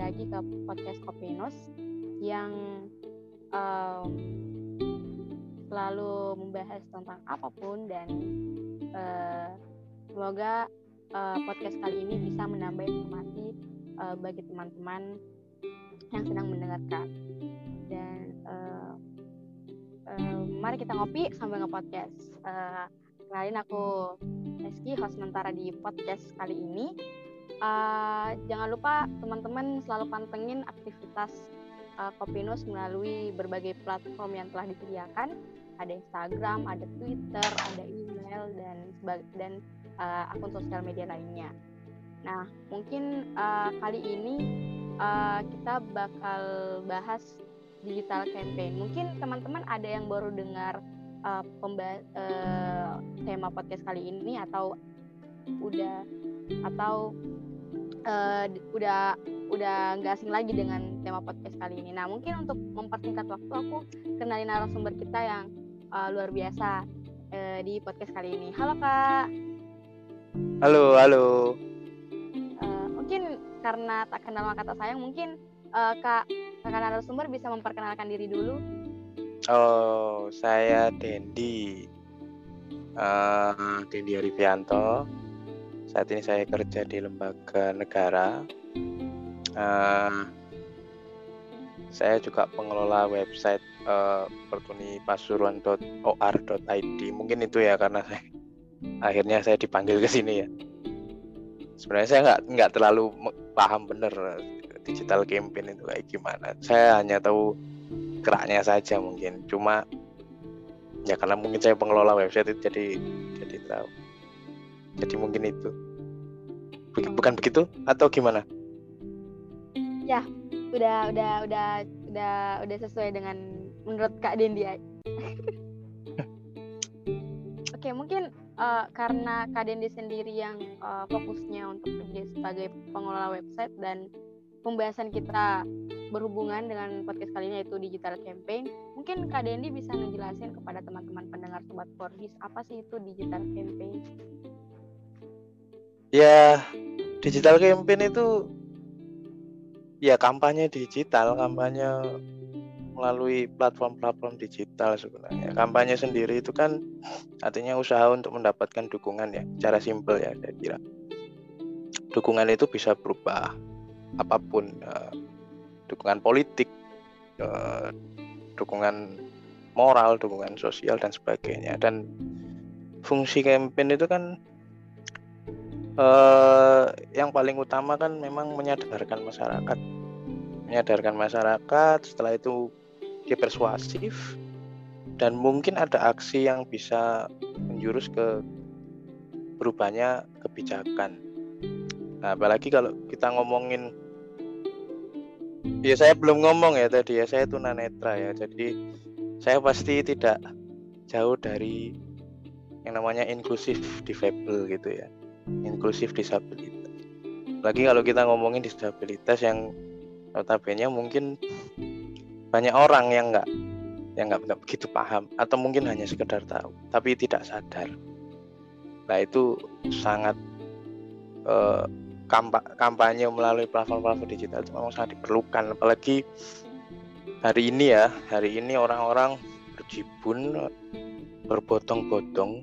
lagi ke podcast Kopinus yang um, selalu membahas tentang apa pun dan uh, semoga uh, podcast kali ini bisa menambah informasi uh, bagi teman-teman yang sedang mendengarkan. Dan uh, uh, mari kita ngopi sambil nge-podcast. Uh, kenalin aku Reski host sementara di podcast kali ini uh, jangan lupa teman-teman selalu pantengin aktivitas uh, Kopinus melalui berbagai platform yang telah disediakan ada Instagram, ada Twitter, ada email dan dan uh, akun sosial media lainnya. Nah, mungkin uh, kali ini uh, kita bakal bahas digital campaign. Mungkin teman-teman ada yang baru dengar uh, uh, tema podcast kali ini atau udah atau uh, udah udah nggak asing lagi dengan tema podcast kali ini. Nah mungkin untuk mempersingkat waktu aku kenalin narasumber kita yang uh, luar biasa uh, di podcast kali ini. Halo kak. Halo halo. Uh, mungkin karena tak kenal maka tak sayang mungkin uh, kak kakak narasumber bisa memperkenalkan diri dulu. Oh saya Dendi. Uh, Dendi Arifianto saat ini saya kerja di lembaga negara. Uh, saya juga pengelola website uh, pertunipasuruan.or.id. Mungkin itu ya karena saya akhirnya saya dipanggil ke sini ya. Sebenarnya saya nggak nggak terlalu paham bener digital campaign itu kayak gimana. Saya hanya tahu keraknya saja mungkin. Cuma ya karena mungkin saya pengelola website itu jadi jadi tahu jadi mungkin itu bukan begitu atau gimana ya udah udah udah udah udah sesuai dengan menurut kak Dendi oke mungkin uh, karena kak Dendi sendiri yang uh, fokusnya untuk menjadi sebagai pengelola website dan pembahasan kita berhubungan dengan podcast kali ini yaitu digital campaign. Mungkin Kak Dendi bisa ngejelasin kepada teman-teman pendengar Sobat Forbis apa sih itu digital campaign? Ya digital campaign itu ya kampanye digital kampanye melalui platform-platform digital sebenarnya. Kampanye sendiri itu kan artinya usaha untuk mendapatkan dukungan ya cara simpel ya saya kira. Dukungan itu bisa berubah apa pun uh, dukungan politik uh, dukungan moral dukungan sosial dan sebagainya. Dan fungsi campaign itu kan uh, yang paling utama kan memang menyadarkan masyarakat. Menyadarkan masyarakat setelah itu dia persuasif dan mungkin ada aksi yang bisa menjurus ke berubahnya kebijakan. Nah, apalagi kalau kita ngomongin ya saya belum ngomong ya tadi ya saya tunanetra ya. Jadi saya pasti tidak jauh dari yang namanya inklusif difabel gitu ya inklusif disabilitas. Lagi kalau kita ngomongin disabilitas yang notabene mungkin banyak orang yang nggak yang nggak begitu paham atau mungkin hanya sekedar tahu tapi tidak sadar. Nah itu sangat eh, kampanye melalui platform-platform digital itu memang sangat diperlukan apalagi hari ini ya hari ini orang-orang berjibun berbotong-botong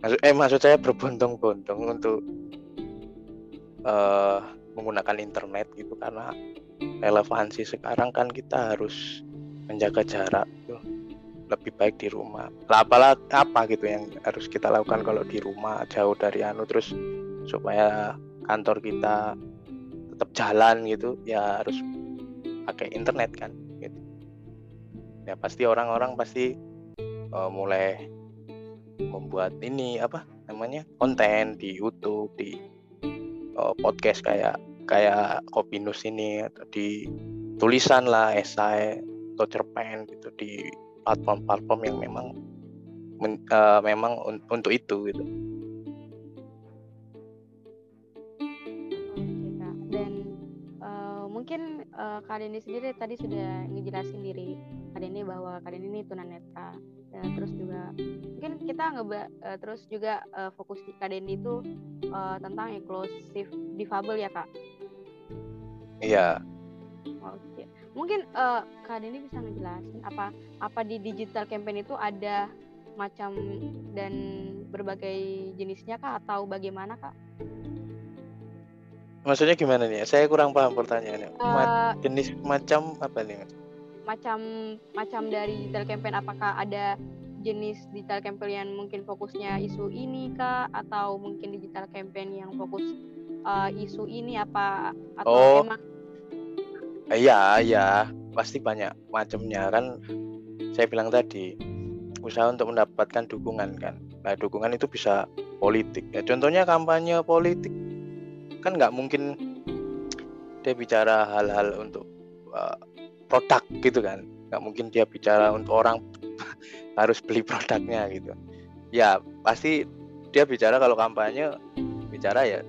maksud eh maksud saya berbondong-bondong untuk uh, menggunakan internet gitu karena relevansi sekarang kan kita harus menjaga jarak gitu. lebih baik di rumah lah apalah apa gitu yang harus kita lakukan kalau di rumah jauh dari anu terus supaya kantor kita tetap jalan gitu ya harus pakai internet kan gitu ya pasti orang-orang pasti uh, mulai membuat ini apa namanya konten di YouTube di uh, podcast kayak kayak Kopinus ini atau di tulisan lah esai atau cerpen gitu di platform-platform yang memang men, uh, memang un untuk itu gitu. Dan uh, mungkin uh, Kak Deni sendiri tadi sudah ngejelasin diri Kak Deni bahwa Deni ini tunanetra ya, terus juga mungkin kita ngeba uh, terus juga uh, fokus di Kadendi itu uh, tentang inklusif difabel ya kak iya Oke, mungkin uh, Kak bisa ngejelasin apa apa di digital campaign itu ada macam dan berbagai jenisnya kak atau bagaimana kak? Maksudnya gimana nih? Saya kurang paham pertanyaannya. Uh, jenis macam apa nih? Macam macam dari digital campaign apakah ada jenis digital campaign yang mungkin fokusnya isu ini kak atau mungkin digital campaign yang fokus uh, isu ini apa atau oh. emang Iya, iya, pasti banyak macamnya kan. Saya bilang tadi usaha untuk mendapatkan dukungan kan. Nah, dukungan itu bisa politik. Ya, contohnya kampanye politik kan nggak mungkin dia bicara hal-hal untuk uh, produk gitu kan. Nggak mungkin dia bicara untuk orang harus beli produknya gitu. Ya pasti dia bicara kalau kampanye bicara ya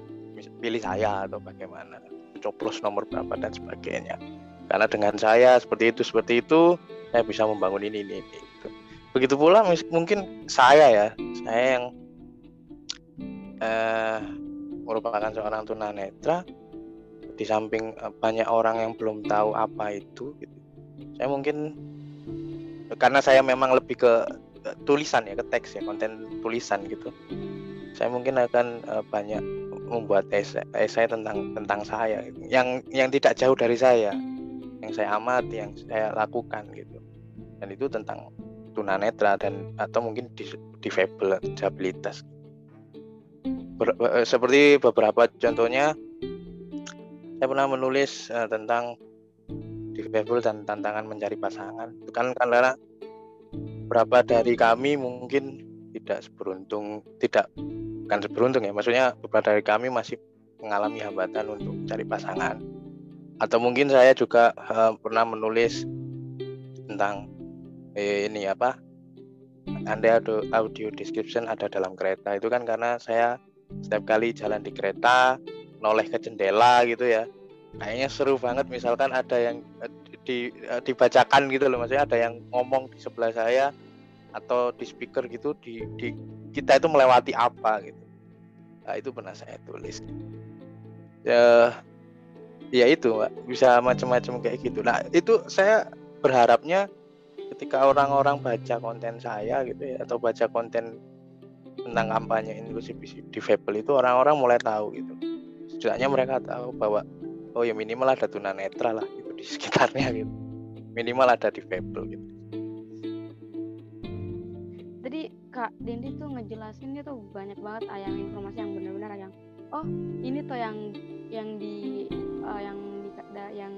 pilih saya atau bagaimana coplos nomor berapa dan sebagainya. Karena dengan saya seperti itu seperti itu saya bisa membangun ini ini, ini gitu. begitu pula mungkin saya ya saya yang eh, merupakan seorang tunanetra di samping eh, banyak orang yang belum tahu apa itu gitu. saya mungkin karena saya memang lebih ke tulisan ya ke teks ya konten tulisan gitu saya mungkin akan uh, banyak membuat esai, esai tentang tentang saya gitu. yang yang tidak jauh dari saya yang saya amati yang saya lakukan gitu dan itu tentang tunanetra dan atau mungkin disabilitas eh, seperti beberapa contohnya saya pernah menulis uh, tentang difabel dan tantangan mencari pasangan. Itu kan karena berapa dari kami mungkin tidak seberuntung tidak kan seberuntung ya maksudnya beberapa dari kami masih mengalami hambatan untuk cari pasangan. Atau mungkin saya juga uh, pernah menulis tentang eh, ini apa anda audio description ada dalam kereta. Itu kan karena saya setiap kali jalan di kereta noleh ke jendela gitu ya. Kayaknya seru banget misalkan ada yang eh, di, eh, dibacakan gitu loh maksudnya ada yang ngomong di sebelah saya atau di speaker gitu di, di kita itu melewati apa gitu. Nah itu pernah saya tulis. Ya ya itu mbak. Bisa macam-macam kayak gitu. Nah itu saya berharapnya ketika orang-orang baca konten saya gitu ya atau baca konten tentang kampanye inklusif difabel itu orang-orang mulai tahu gitu setidaknya mereka tahu bahwa oh ya minimal ada tunanetra lah gitu di sekitarnya gitu. Minimal ada difabel gitu. Jadi kak Dendi tuh ngejelasin dia tuh banyak banget ah, yang informasi yang benar-benar yang oh ini tuh yang yang di uh, yang di, yang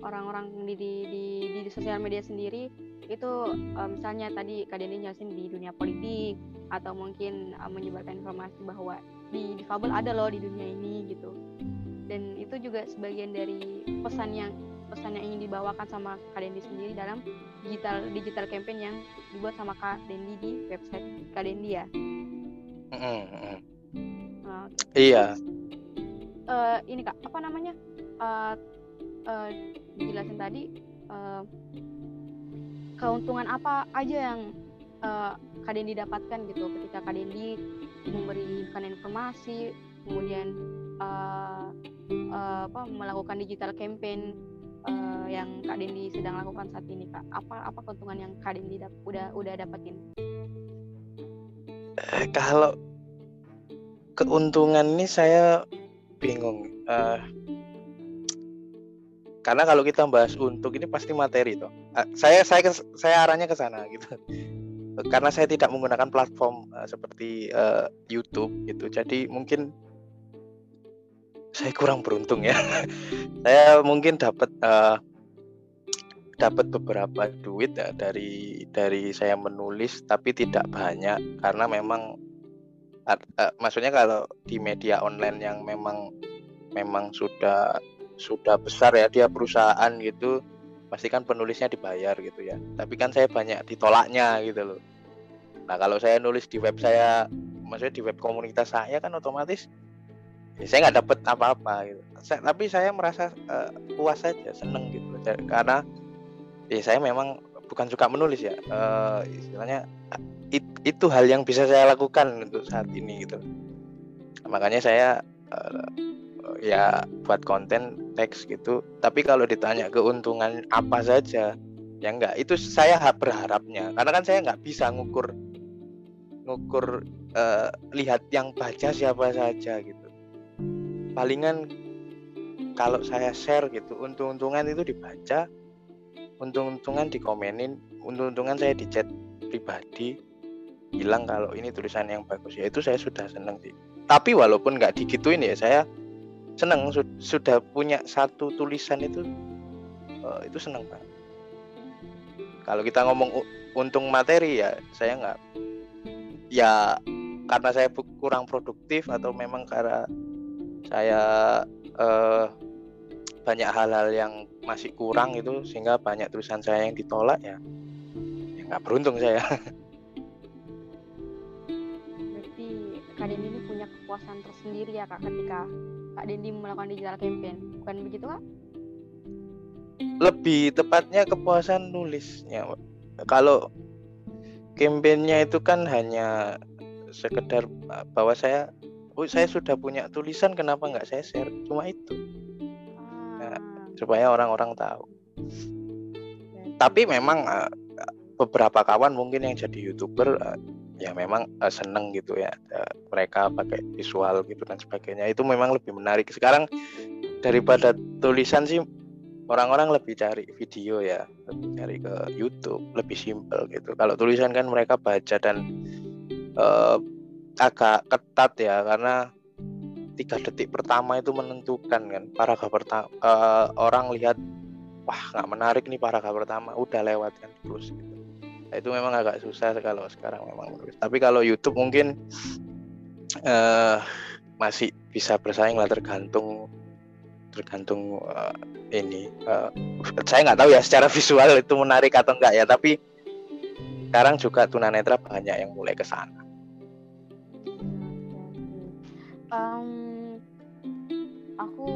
orang-orang di di, di di sosial media sendiri itu uh, misalnya tadi Kak Dendi jelasin di dunia politik atau mungkin uh, menyebarkan informasi bahwa di difabel ada loh di dunia ini gitu dan itu juga sebagian dari pesan yang pesan yang ingin dibawakan sama Kak Dendi sendiri dalam digital digital campaign yang dibuat sama Kak Dendi di website Kak Dendi ya. Mm -hmm. uh, Iya. Uh, ini kak, apa namanya? Uh, uh, dijelasin tadi uh, keuntungan apa aja yang uh, Kak Dendi dapatkan gitu ketika Kak Dendi memberikan informasi kemudian uh, uh, apa melakukan digital campaign uh, yang Kak Dendi sedang lakukan saat ini Kak apa apa keuntungan yang Kak Dendi dap udah udah dapatin eh, kalau keuntungan ini saya bingung uh, karena kalau kita bahas untuk ini pasti materi toh. Uh, saya saya saya arahnya ke sana gitu. Karena saya tidak menggunakan platform seperti uh, YouTube gitu. Jadi mungkin saya kurang beruntung ya. saya mungkin dapat uh, dapat beberapa duit ya dari dari saya menulis tapi tidak banyak karena memang uh, maksudnya kalau di media online yang memang memang sudah sudah besar ya dia perusahaan gitu pasti kan penulisnya dibayar gitu ya tapi kan saya banyak ditolaknya gitu loh nah kalau saya nulis di web saya maksudnya di web komunitas saya kan otomatis ya saya nggak dapet apa-apa gitu. Tapi saya merasa uh, puas saja seneng gitu. Karena ya saya memang bukan suka menulis ya. Uh, istilahnya it, itu hal yang bisa saya lakukan untuk saat ini gitu. Makanya saya uh, ya buat konten teks gitu. Tapi kalau ditanya keuntungan apa saja ya enggak itu saya berharapnya. Karena kan saya nggak bisa ngukur ngukur uh, lihat yang baca siapa saja gitu. Palingan kalau saya share gitu untung-untungan itu dibaca untung-untungan dikomenin untung-untungan saya di chat pribadi bilang kalau ini tulisan yang bagus. Ya itu saya sudah seneng sih. Tapi walaupun nggak digituin ya saya seneng su sudah punya satu tulisan itu uh, itu seneng banget. Kalau kita ngomong untung materi ya saya nggak ya karena saya kurang produktif atau memang karena saya uh, banyak hal-hal yang masih kurang itu sehingga banyak tulisan saya yang ditolak ya ya nggak beruntung saya. Berarti Kak Dendi ini punya kepuasan tersendiri ya Kak ketika Kak Dendi melakukan digital campaign. Bukan begitu Kak? lebih tepatnya kepuasan nulisnya kalau kampanyenya itu kan hanya sekedar bahwa saya oh saya sudah punya tulisan kenapa nggak saya share? Cuma itu. Nah, supaya orang-orang tahu. Tapi memang uh, beberapa kawan mungkin yang jadi youtuber uh, ya memang uh, seneng gitu ya uh, mereka pakai visual gitu dan sebagainya. Itu memang lebih menarik. Sekarang daripada tulisan sih orang-orang lebih cari video ya lebih cari ke YouTube lebih simpel gitu kalau tulisan kan mereka baca dan uh, agak ketat ya karena tiga detik pertama itu menentukan kan paragraf pertama uh, orang lihat wah nggak menarik nih paragraf pertama udah lewat kan terus gitu. nah, itu memang agak susah kalau sekarang memang tapi kalau YouTube mungkin uh, masih bisa bersaing lah tergantung tergantung uh, ini uh, saya nggak tahu ya secara visual itu menarik atau enggak ya tapi sekarang juga tunanetra banyak yang mulai ke sana um, aku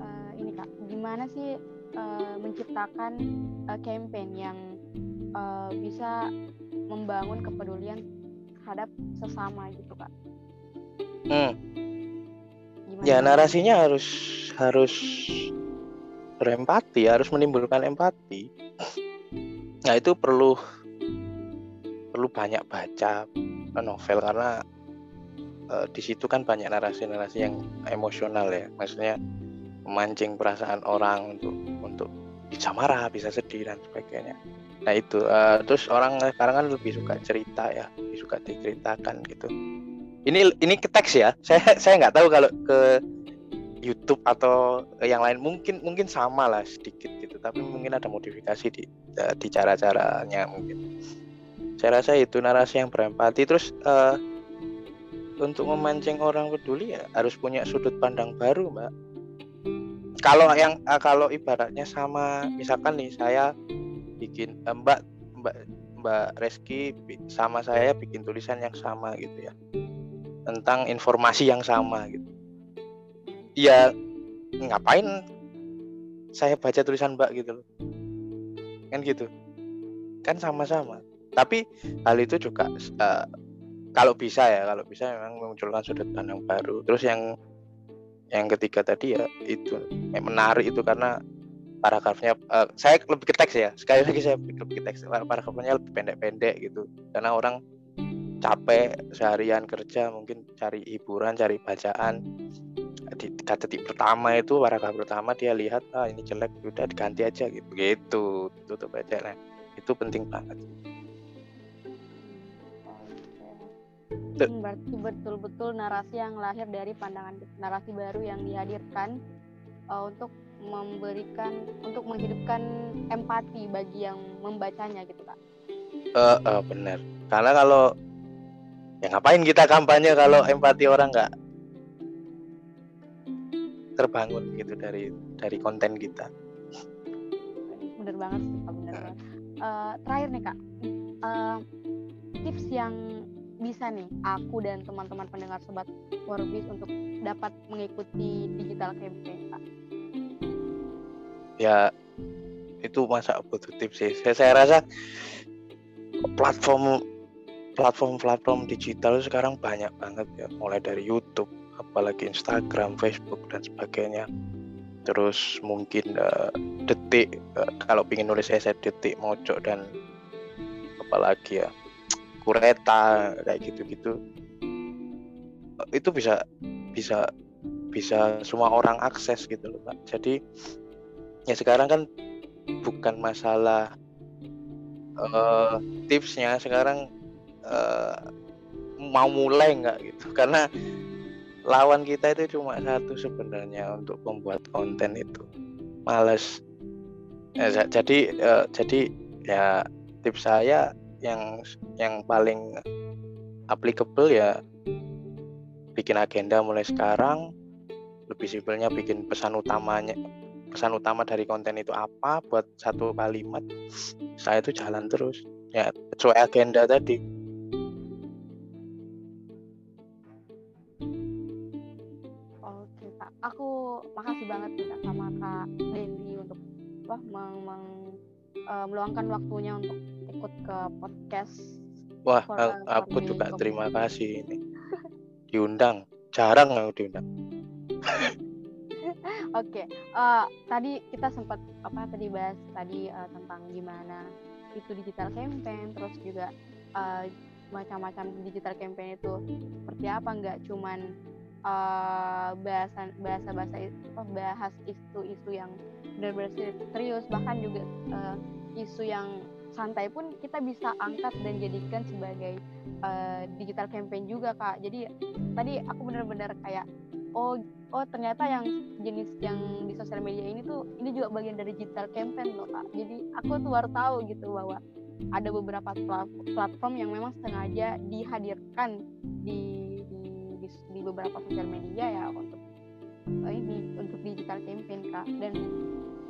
uh, ini kak gimana sih uh, menciptakan uh, campaign yang uh, bisa membangun kepedulian terhadap sesama gitu kak hmm. Ya narasinya harus harus berempati harus menimbulkan empati. Nah itu perlu perlu banyak baca novel karena uh, di situ kan banyak narasi-narasi yang emosional ya. Maksudnya memancing perasaan orang untuk untuk bisa marah bisa sedih dan sebagainya. Nah itu uh, terus orang sekarang kan lebih suka cerita ya lebih suka diceritakan gitu ini ini ke teks ya. Saya saya nggak tahu kalau ke YouTube atau yang lain. Mungkin mungkin sama lah sedikit gitu. Tapi mungkin ada modifikasi di eh, di cara caranya mungkin. Saya rasa itu narasi yang berempati. Terus uh, untuk memancing orang peduli ya harus punya sudut pandang baru mbak. Kalau yang uh, kalau ibaratnya sama misalkan nih saya bikin uh, mbak mbak mbak Reski sama saya bikin tulisan yang sama gitu ya tentang informasi yang sama gitu. Ya ngapain saya baca tulisan mbak gitu loh. Kan gitu. Kan sama-sama. Tapi hal itu juga uh, kalau bisa ya kalau bisa memang memunculkan sudut pandang baru. Terus yang yang ketiga tadi ya itu yang menarik itu karena paragrafnya uh, saya lebih ke teks ya. Sekali lagi saya lebih ke teks. Paragrafnya lebih pendek-pendek gitu. Karena orang capek seharian kerja mungkin cari hiburan cari bacaan di detik pertama itu paragraf pertama dia lihat ah ini jelek udah diganti aja gitu gitu tutup aja nah itu penting banget berarti betul-betul narasi yang lahir dari pandangan narasi baru yang dihadirkan uh, untuk memberikan untuk menghidupkan empati bagi yang membacanya gitu kak. Uh, uh, benar. Karena kalau ya ngapain kita kampanye kalau empati orang nggak terbangun gitu dari dari konten kita. Bener banget sih kak, bener banget. Uh, terakhir nih kak, uh, tips yang bisa nih aku dan teman-teman pendengar sobat Forbis untuk dapat mengikuti digital campaign Pak? Ya itu masa butuh tips sih. Saya, saya rasa platform platform-platform digital sekarang banyak banget ya, mulai dari YouTube, apalagi Instagram, Facebook dan sebagainya. Terus mungkin uh, detik uh, kalau ingin nulis esai detik mojok dan apalagi ya kureta kayak gitu-gitu. Itu bisa bisa bisa semua orang akses gitu loh pak. Jadi ya sekarang kan bukan masalah uh, tipsnya. Sekarang uh, mau mulai nggak gitu. Karena lawan kita itu cuma satu sebenarnya untuk membuat konten itu. Males. Ya, jadi uh, jadi ya tips saya yang yang paling applicable ya bikin agenda mulai sekarang. Lebih simpelnya bikin pesan utamanya pesan utama dari konten itu apa buat satu kalimat saya itu jalan terus. Ya sesuai agenda tadi makasih banget kita sama kak Dendi untuk wah meng, meng uh, meluangkan waktunya untuk ikut ke podcast wah for, uh, aku juga terima kasih ini. Diundang. Jarang aku diundang. Oke, okay. uh, tadi kita sempat apa tadi bahas tadi uh, tentang gimana itu digital campaign, terus juga uh, macam-macam digital campaign itu seperti apa nggak cuman uh, bahasan bahasa-bahasa oh, bahas isu-isu yang benar-benar serius. Bahkan juga uh, isu yang santai pun kita bisa angkat dan jadikan sebagai uh, digital campaign juga kak. Jadi tadi aku benar-benar kayak oh oh ternyata yang jenis yang di sosial media ini tuh ini juga bagian dari digital campaign loh kak. Jadi aku tuh baru tahu gitu bahwa ada beberapa platform yang memang sengaja dihadirkan di di, di, di beberapa sosial media ya untuk uh, ini untuk digital campaign kak dan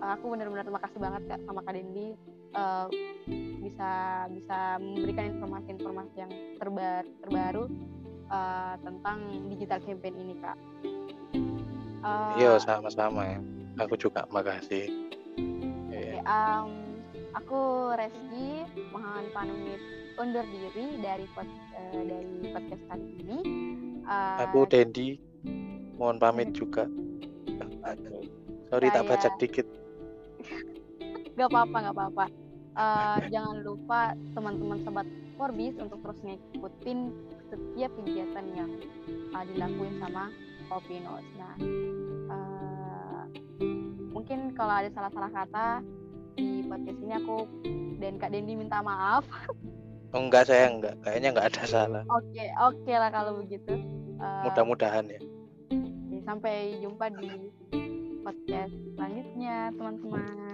uh, aku benar-benar terima kasih banget kak sama kak Dendi uh, bisa bisa memberikan informasi-informasi yang terbar, terbaru uh, tentang digital campaign ini kak. Uh, iya sama-sama ya. Aku juga makasih. Okay, um, aku Reski mohon pamit undur diri dari pod, uh, dari podcast kali ini. Uh, aku Dendi mohon pamit juga. Sorry Saya... tak baca dikit. gak apa-apa, gak apa-apa. Uh, jangan lupa teman-teman sobat Forbis untuk terus ngikutin setiap kegiatan yang uh, dilakuin sama Kopinos. Nah, uh, mungkin kalau ada salah-salah kata di podcast ini aku dan Kak Dendi minta maaf. Oh, enggak saya enggak, kayaknya enggak ada salah. Oke, okay, oke okay lah kalau begitu. Uh, Mudah-mudahan ya. Sampai jumpa di podcast selanjutnya, teman-teman.